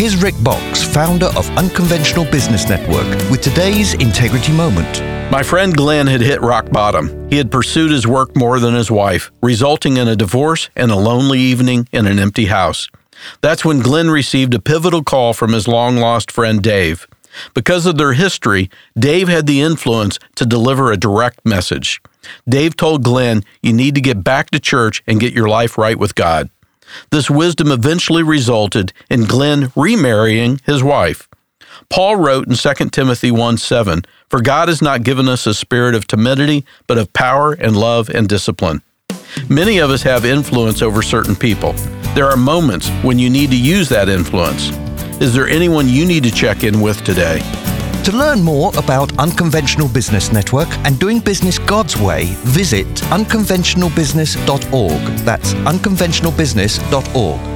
Here's Rick Boxx, founder of Unconventional Business Network, with today's Integrity Moment. My friend Glenn had hit rock bottom. He had pursued his work more than his wife, resulting in a divorce and a lonely evening in an empty house. That's when Glenn received a pivotal call from his long lost friend Dave. Because of their history, Dave had the influence to deliver a direct message. Dave told Glenn, You need to get back to church and get your life right with God. This wisdom eventually resulted in Glenn remarrying his wife. Paul wrote in 2 Timothy 1 7, For God has not given us a spirit of timidity, but of power and love and discipline. Many of us have influence over certain people. There are moments when you need to use that influence. Is there anyone you need to check in with today? To learn more about Unconventional Business Network and doing business God's way, visit unconventionalbusiness.org. That's unconventionalbusiness.org.